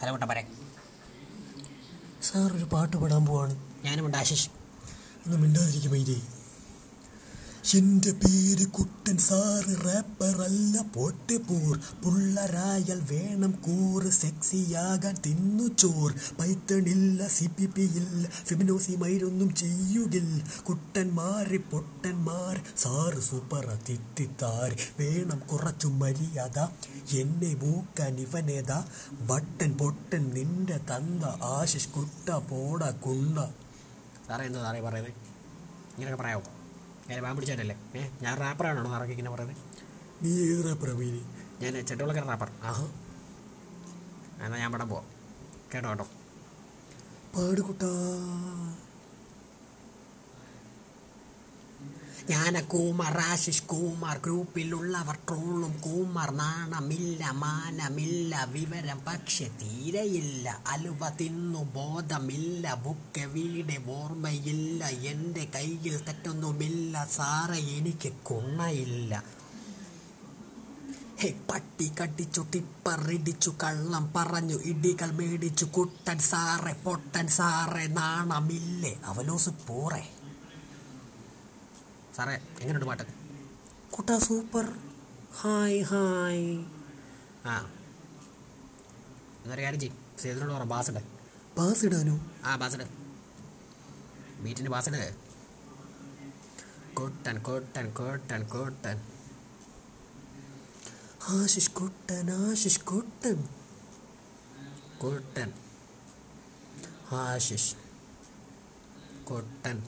Hello കുട്ടപ്പരെ sir ഒരു പാട്ട് പാടാൻ പോവാണ്. ഞാനും ഉണ്ട് ആശിഷ്. ഒന്ന് മിണ്ടാതിരിക്കും മൈരേ എന്റെ പേര് കുട്ടൻ സാറ് റാപ്പർ അല്ല പോട്ടെ പോർ പുള്ളരായാൽ വേണം കൂറ് സെക്സിയാകാൻ തിന്നു ചോർ. പൈത്തണില്ല സി പി പി ഇല്ല ഫെമിനോസി മൈരൊന്നും ചെയ്യുകിൽ കുട്ടന്മാര് പൊട്ടന്മാർ സാറ് സൂപ്പർ തിത്തിത്താർ. വേണം കുറച്ചു മര്യാദ. എന്നെ മൂക്കാൻ ഇവനേതാ. വട്ടൻ പൊട്ടൻ നിന്റെ തന്ത. ആശിഷ് കുട്ട പോട കുണ്ട സാറേ എന്താ സാറേ പറയുന്നത്? ഇങ്ങനെയൊക്കെ പറയാമോ ഞാൻ പാൻ പിടിച്ചാലല്ലേ ഏ ഞാൻ റാപ്പറാണോ ഇങ്ങനെ പറയുന്നത്? നീ ഏത് റാപ്പറാ മീനി ഞാൻ ചെട്ടുവിളക്കര റാപ്പർ. ആഹ്. എന്നാൽ ഞാൻ പടം പോവാം. കേട്ടോ കേട്ടോ. പാടുകുട്ടാ. ഞാന കൂമാർ ഗ്രൂപ്പിലുള്ളവർ ട്രോളും കൂമാർ നാണമില്ല മാനമില്ല വിവരം പക്ഷെ തീരെയില്ല. അലുവ തിന്നു ബോധമില്ല ബുക്ക് വീട് ഓർമ്മയില്ല എന്റെ കയ്യിൽ തെറ്റൊന്നുമില്ല സാറേ എനിക്ക് കുണ്ണയില്ല പട്ടി കടിച്ചു ടിപ്പറിടിച്ചു കള്ളം പറഞ്ഞു ഇടികൾ മേടിച്ചു കുട്ടൻ സാറെ പൊട്ടൻ സാറെ നാണമില്ലേ? അവലോസ് പോറേ. സാറേ എങ്ങനെയുണ്ട് പാട്ട്? കുട്ടാ സൂപ്പർ. Hi hi. ആ. എന്നൊരു കാര്യം ചെയ്യും. സേതിനോട് പറ ബാസിട് ബാസ് ഇടാനോ? ആ ബാസിട് ബീറ്റിന് ബാസിട് കൊട്ടൻ കൊട്ടൻ കൊട്ടൻ കൊട്ടൻ. ആശിഷ് കൊട്ടൻ ആശിഷ് കൊട്ടൻ. കൊട്ടൻ. ആശിഷ്. കുട്ടൻ.